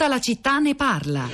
Tutta la città ne parla.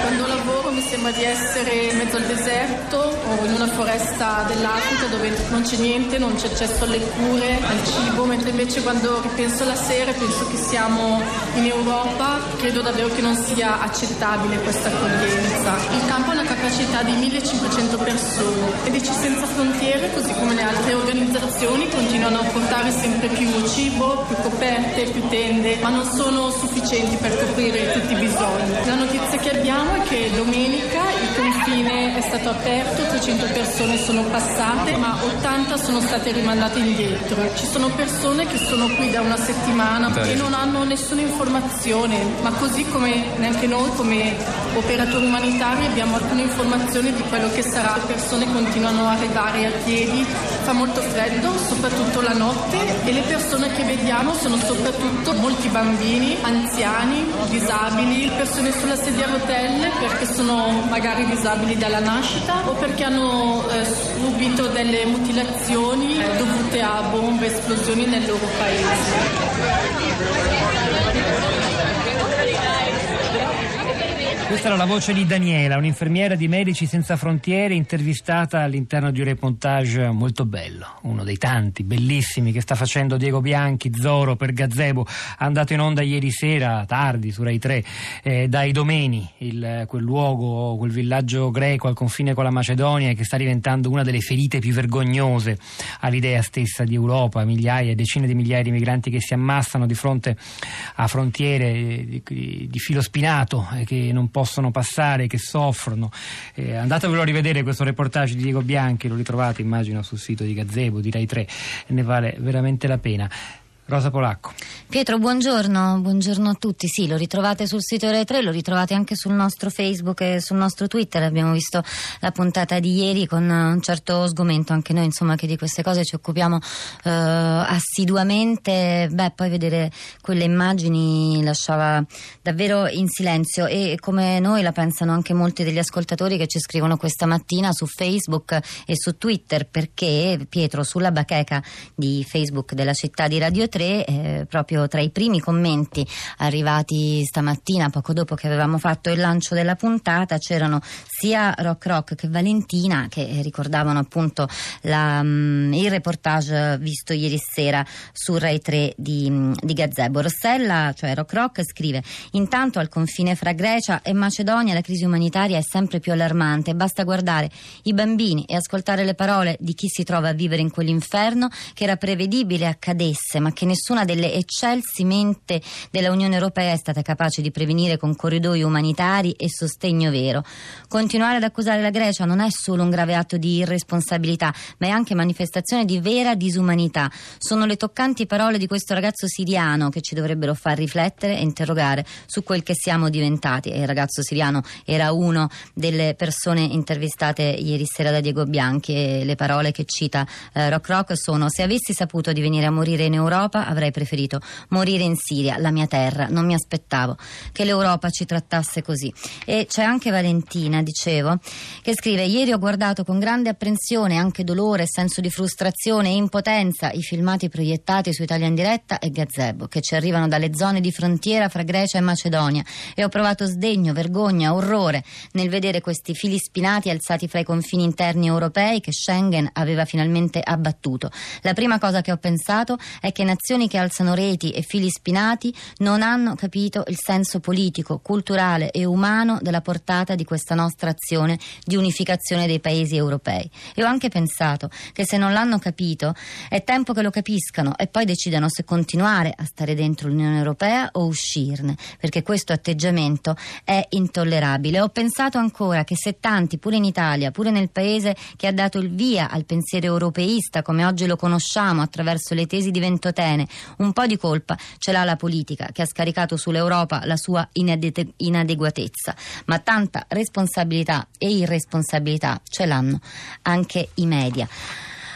Quando lavoro mi sembra di essere in mezzo al deserto o in una foresta dell'Africa dove non c'è niente, non c'è accesso alle cure, al cibo, mentre invece quando ripenso alla sera penso che siamo in Europa, credo davvero che non sia accettabile questa accoglienza. Il campo ha una capacità di 1500 persone. Medici Senza Frontiere, così come le altre organizzazioni, continuano a portare sempre più cibo, più coperte, più tende, ma non sono sufficienti per coprire tutti i bisogni. La notizia che abbiamo è che domenica il confine è stato aperto, 300 persone sono passate, ma 80 sono state rimandate indietro. Ci sono persone che sono qui da una settimana e non hanno nessuna informazione, ma così come neanche noi come operatori umanitari abbiamo alcune informazioni di quello che sarà. Le persone continuano a arrivare a piedi, fa molto freddo, soprattutto la notte e le persone che vediamo sono soprattutto molti bambini, anziani, disabili, persone sulla sedia a rotelle perché sono magari disabili dalla nascita o perché hanno eh, subito delle mutilazioni dovute a bombe, esplosioni nel loro paese. Questa era la voce di Daniela, un'infermiera di Medici Senza Frontiere intervistata all'interno di un reportage molto bello, uno dei tanti bellissimi che sta facendo Diego Bianchi, Zoro per Gazebo, andato in onda ieri sera tardi su Rai 3 eh, dai Domeni, il, quel luogo, quel villaggio greco al confine con la Macedonia che sta diventando una delle ferite più vergognose all'idea stessa di Europa, migliaia, decine di migliaia di migranti che si ammassano di fronte a frontiere di, di, di filo spinato eh, che non possono possono passare, che soffrono. Eh, andatevelo a rivedere questo reportage di Diego Bianchi, lo ritrovate immagino sul sito di Gazebo, di Rai 3, ne vale veramente la pena. Rosa Polacco. Pietro, buongiorno, buongiorno a tutti. Sì, lo ritrovate sul sito Rai 3, lo ritrovate anche sul nostro Facebook e sul nostro Twitter. Abbiamo visto la puntata di ieri con un certo sgomento, anche noi insomma che di queste cose ci occupiamo eh, assiduamente. Beh, poi vedere quelle immagini lasciava davvero in silenzio e come noi la pensano anche molti degli ascoltatori che ci scrivono questa mattina su Facebook e su Twitter perché Pietro sulla bacheca di Facebook della città di Radio 3 eh, proprio tra i primi commenti arrivati stamattina, poco dopo che avevamo fatto il lancio della puntata, c'erano sia Rock Rock che Valentina che ricordavano appunto la, um, il reportage visto ieri sera su Rai 3 di, um, di Gazebo. Rossella, cioè Rock Rock, scrive: Intanto al confine fra Grecia e Macedonia la crisi umanitaria è sempre più allarmante. Basta guardare i bambini e ascoltare le parole di chi si trova a vivere in quell'inferno che era prevedibile accadesse, ma che che nessuna delle eccelsi mente della Unione Europea è stata capace di prevenire con corridoi umanitari e sostegno vero. Continuare ad accusare la Grecia non è solo un grave atto di irresponsabilità, ma è anche manifestazione di vera disumanità. Sono le toccanti parole di questo ragazzo siriano che ci dovrebbero far riflettere e interrogare su quel che siamo diventati. E il ragazzo siriano era uno delle persone intervistate ieri sera da Diego Bianchi e le parole che cita eh, Rock Rock sono se avessi saputo di venire a morire in Europa Europa avrei preferito morire in Siria, la mia terra. Non mi aspettavo che l'Europa ci trattasse così. E c'è anche Valentina, dicevo, che scrive: Ieri ho guardato con grande apprensione, anche dolore, senso di frustrazione e impotenza i filmati proiettati su Italia in diretta e Gazebo, che ci arrivano dalle zone di frontiera fra Grecia e Macedonia. E ho provato sdegno, vergogna, orrore nel vedere questi fili spinati alzati fra i confini interni europei che Schengen aveva finalmente abbattuto. La prima cosa che ho pensato è che nazioni che alzano reti e fili spinati non hanno capito il senso politico, culturale e umano della portata di questa nostra azione di unificazione dei paesi europei. E ho anche pensato che se non l'hanno capito è tempo che lo capiscano e poi decidano se continuare a stare dentro l'Unione Europea o uscirne, perché questo atteggiamento è intollerabile. Ho pensato ancora che se tanti, pure in Italia, pure nel paese che ha dato il via al pensiero europeista come oggi lo conosciamo attraverso le tesi di Ventotene, Atene. Un po' di colpa ce l'ha la politica che ha scaricato sull'Europa la sua inade- inadeguatezza, ma tanta responsabilità e irresponsabilità ce l'hanno anche i media.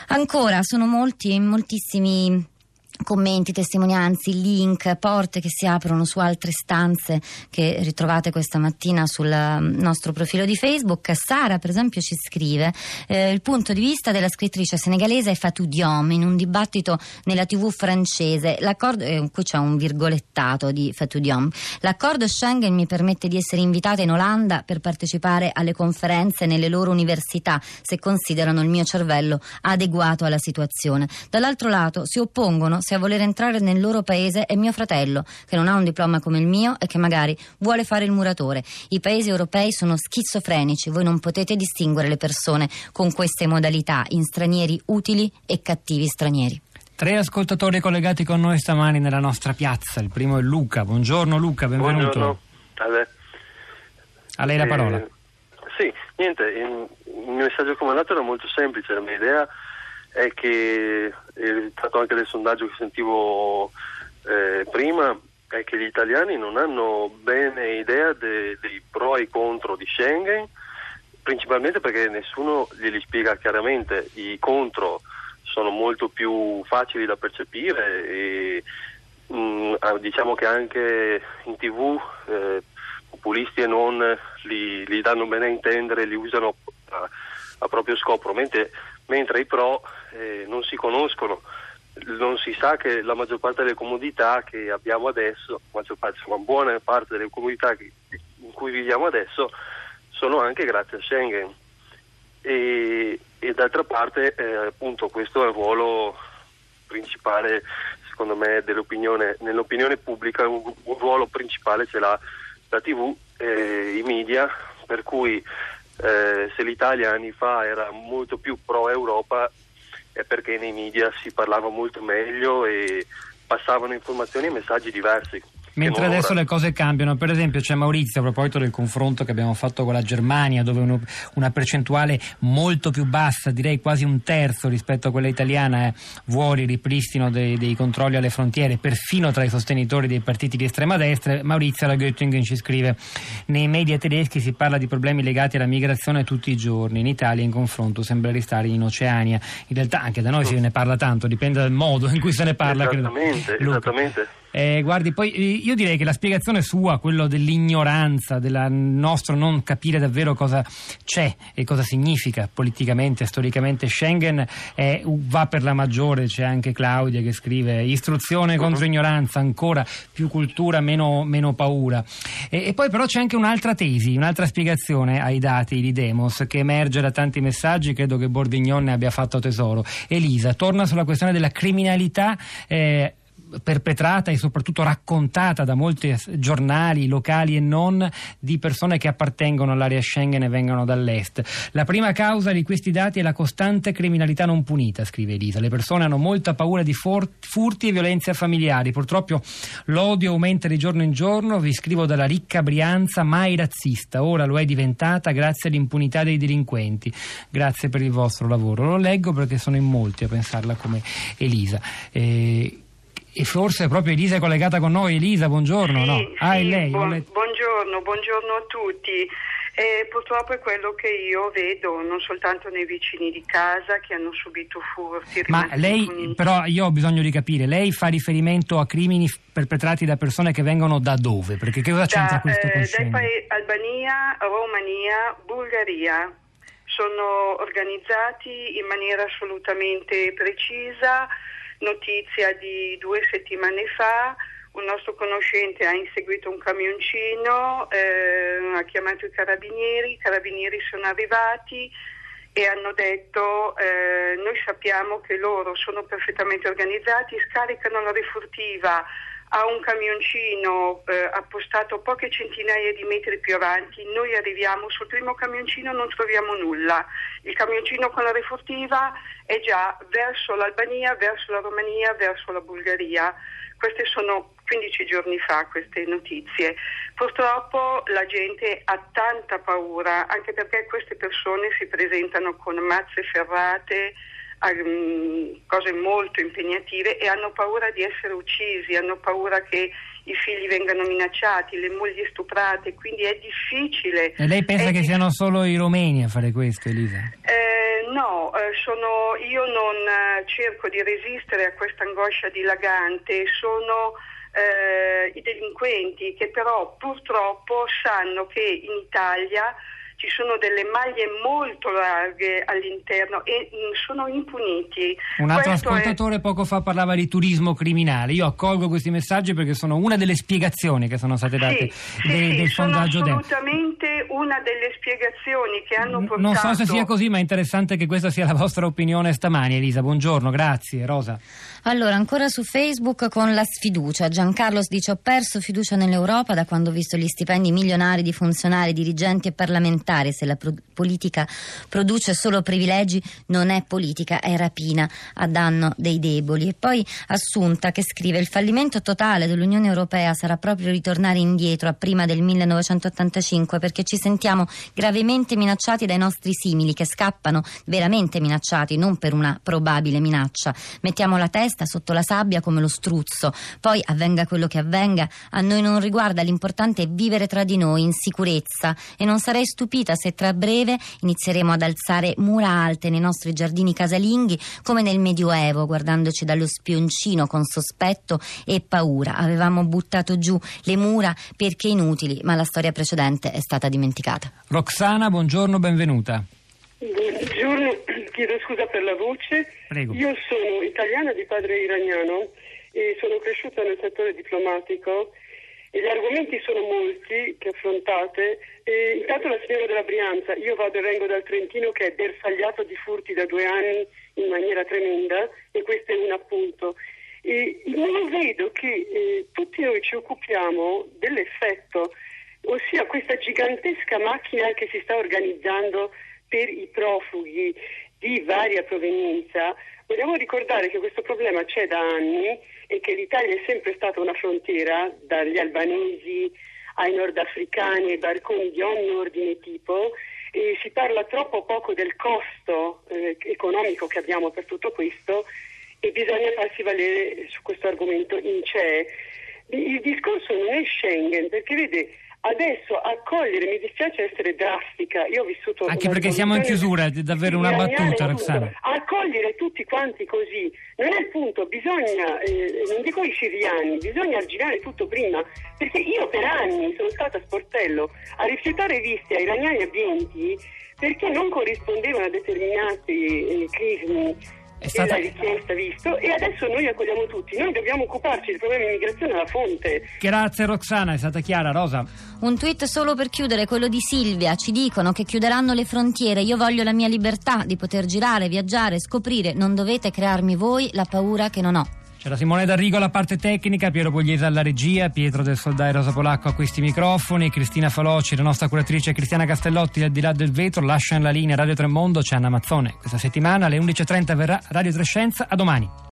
Ancora sono molti, moltissimi commenti, testimonianze, link, porte che si aprono su altre stanze che ritrovate questa mattina sul mm, nostro profilo di Facebook. Sara, per esempio, ci scrive eh, il punto di vista della scrittrice senegalese Fatou Diom in un dibattito nella TV francese. L'accordo, eh, qui c'è un virgolettato di Fatou Diom. L'accordo Schengen mi permette di essere invitata in Olanda per partecipare alle conferenze nelle loro università, se considerano il mio cervello adeguato alla situazione. Dall'altro lato si oppongono se a voler entrare nel loro paese è mio fratello, che non ha un diploma come il mio e che magari vuole fare il muratore. I paesi europei sono schizofrenici, voi non potete distinguere le persone con queste modalità in stranieri utili e cattivi stranieri. Tre ascoltatori collegati con noi stamani nella nostra piazza. Il primo è Luca. Buongiorno Luca, benvenuto. Buongiorno. A lei la parola. Eh, sì, niente, il mio messaggio comandato era molto semplice, la mia idea è che, il fatto anche del sondaggio che sentivo eh, prima, è che gli italiani non hanno bene idea de, dei pro e contro di Schengen, principalmente perché nessuno glieli spiega chiaramente. I contro sono molto più facili da percepire e mh, mm, ah, diciamo che anche in tv eh, populisti e non li, li, danno bene a intendere, li usano a, a proprio scopo, mentre, mentre i pro eh, non si conoscono. Non si sa che la maggior parte delle comodità che abbiamo adesso, parte, insomma, buona parte delle comodità che, in cui viviamo adesso, sono anche grazie a Schengen. E, e d'altra parte, eh, appunto, questo è il ruolo principale, secondo me, dell'opinione. Nell'opinione pubblica un, un ruolo principale ce l'ha la TV e i media, per cui eh, se l'Italia anni fa era molto più pro Europa è perché nei media si parlava molto meglio e passavano informazioni e messaggi diversi. Mentre adesso le cose cambiano, per esempio c'è Maurizio a proposito del confronto che abbiamo fatto con la Germania, dove uno, una percentuale molto più bassa, direi quasi un terzo rispetto a quella italiana, eh, vuole il ripristino dei, dei, controlli alle frontiere, perfino tra i sostenitori dei partiti di estrema destra. Maurizio alla Göttingen ci scrive: Nei media tedeschi si parla di problemi legati alla migrazione tutti i giorni, in Italia in confronto sembra ristare in Oceania. In realtà anche da noi se ne parla tanto, dipende dal modo in cui se ne parla. Esattamente, credo. esattamente. Eh, guardi, poi eh, io direi che la spiegazione sua, quello dell'ignoranza, del nostro non capire davvero cosa c'è e cosa significa politicamente, storicamente Schengen, eh, va per la maggiore. C'è anche Claudia che scrive istruzione contro uh-huh. ignoranza, ancora più cultura, meno, meno paura. E, e, poi però c'è anche un'altra tesi, un'altra spiegazione ai dati di Demos che emerge da tanti messaggi, credo che Bordignon ne abbia fatto tesoro. Elisa, torna sulla questione della criminalità. Eh, perpetrata e soprattutto raccontata da molti giornali locali e non di persone che appartengono all'area Schengen e vengono dall'est. La prima causa di questi dati è la costante criminalità non punita, scrive Elisa. Le persone hanno molta paura di furti e violenze familiari. Purtroppo l'odio aumenta di giorno in giorno. Vi scrivo dalla ricca Brianza, mai razzista. Ora lo è diventata grazie all'impunità dei delinquenti. Grazie per il vostro lavoro. Lo leggo perché sono in molti a pensarla come Elisa. Eh, e forse proprio Elisa è collegata con noi. Elisa, buongiorno. Sì, no? Ah, sì, è lei. buon, buongiorno, buongiorno a tutti. Eh, purtroppo è quello che io vedo non soltanto nei vicini di casa che hanno subito furti. Ma lei, puniti. però io ho bisogno di capire, lei fa riferimento a crimini perpetrati da persone che vengono da dove? Perché che cosa c'entra da, questo con eh, pa- Albania, Romania, Bulgaria. Sono organizzati in maniera assolutamente precisa notizia di due settimane fa, un nostro conoscente ha inseguito un camioncino, eh, ha chiamato i carabinieri, i carabinieri sono arrivati e hanno detto eh, noi sappiamo che loro sono perfettamente organizzati, scaricano la rifurtiva a un camioncino eh, appostato poche centinaia di metri più avanti, noi arriviamo sul primo camioncino non troviamo nulla, il camioncino con la refurtiva è già verso l'Albania, verso la Romania, verso la Bulgaria. Queste sono 15 giorni fa queste notizie. Purtroppo la gente ha tanta paura, anche perché queste persone si presentano con mazze ferrate, cose molto impegnative e hanno paura di essere uccisi, hanno paura che i figli vengano minacciati, le mogli stuprate, quindi è difficile. E lei pensa È che di- siano solo i romeni a fare questo, Elisa? Eh, no, eh, sono- io non eh, cerco di resistere a questa angoscia dilagante, sono eh, i delinquenti che però purtroppo sanno che in Italia ci sono delle maglie molto larghe all'interno e mm, sono impuniti. Un altro Questo è- ascoltatore poco fa parlava di turismo criminale. Io accolgo questi messaggi perché sono una delle spiegazioni che sono state date Sì, sì, de- sì, del sono sondaggio DEM. assolutamente una delle spiegazioni che hanno portato Non so se sia così, ma è interessante che questa sia la vostra opinione stamani, Elisa. Buongiorno, grazie. Rosa. Allora, ancora su Facebook con la sfiducia. Giancarlos dice: Ho perso fiducia nell'Europa da quando ho visto gli stipendi milionari di funzionari, dirigenti e parlamentari. Se la pro- politica produce solo privilegi, non è politica, è rapina a danno dei deboli. E poi Assunta che scrive: Il fallimento totale dell'Unione Europea sarà proprio ritornare indietro a prima del 1985 perché ci sentiamo gravemente minacciati dai nostri simili che scappano veramente minacciati, non per una probabile minaccia. Mettiamo la testa sotto la sabbia come lo struzzo. Poi avvenga quello che avvenga, a noi non riguarda, l'importante è vivere tra di noi in sicurezza e non sarei stupita se tra breve inizieremo ad alzare mura alte nei nostri giardini casalinghi come nel Medioevo, guardandoci dallo spioncino con sospetto e paura. Avevamo buttato giù le mura perché inutili, ma la storia precedente è stata dimenticata. Roxana, buongiorno, benvenuta. Buongiorno, chiedo scusa per la voce. Prego. Io sono italiana di padre iraniano e sono cresciuta nel settore diplomatico gli argomenti sono molti che affrontate. E intanto la signora della Brianza, io vado e vengo dal Trentino che è bersagliato di furti da due anni in maniera tremenda e questo è un appunto. E io vedo che eh, tutti noi ci occupiamo dell'effetto, ossia questa gigantesca macchina che si sta organizzando per i profughi di varia provenienza. Vogliamo ricordare che questo problema c'è da anni e che l'Italia è sempre stata una frontiera dagli albanesi ai nordafricani, ai barconi di ogni ordine e tipo e si parla troppo poco del costo eh, economico che abbiamo per tutto questo e bisogna farsi valere su questo argomento in CE. Il discorso non è Schengen, perché vede, adesso accogliere, mi dispiace essere drastica, io ho vissuto... Anche perché siamo in chiusura, è davvero una battuta. Roxana. Accogliere tutti quanti così non è il punto, bisogna, eh, non dico i siriani, bisogna arginare tutto prima, perché io per anni sono stata a sportello a rifiutare visti a iraniani abbienti perché non corrispondevano a determinati eh, crismi È stata- della richiesta visto e adesso noi accogliamo tutti. Noi dobbiamo occuparci del problema immigrazione alla fonte. Grazie Roxana, è stata chiara. Rosa. Un tweet solo per chiudere, quello di Silvia. Ci dicono che chiuderanno le frontiere. Io voglio la mia libertà di poter girare, viaggiare, scoprire. Non dovete crearmi voi la paura che non ho. C'era Simone D'Arrigo alla parte tecnica, Piero Pugliese alla regia, Pietro del Soldai Rosa Polacco a questi microfoni, Cristina Faloci, la nostra curatrice Cristiana Castellotti al di là del vetro, lascia in la linea Radio Tremondo, c'è Anna Mazzone. Questa settimana alle 11.30 verrà Radio Trescenza, a domani.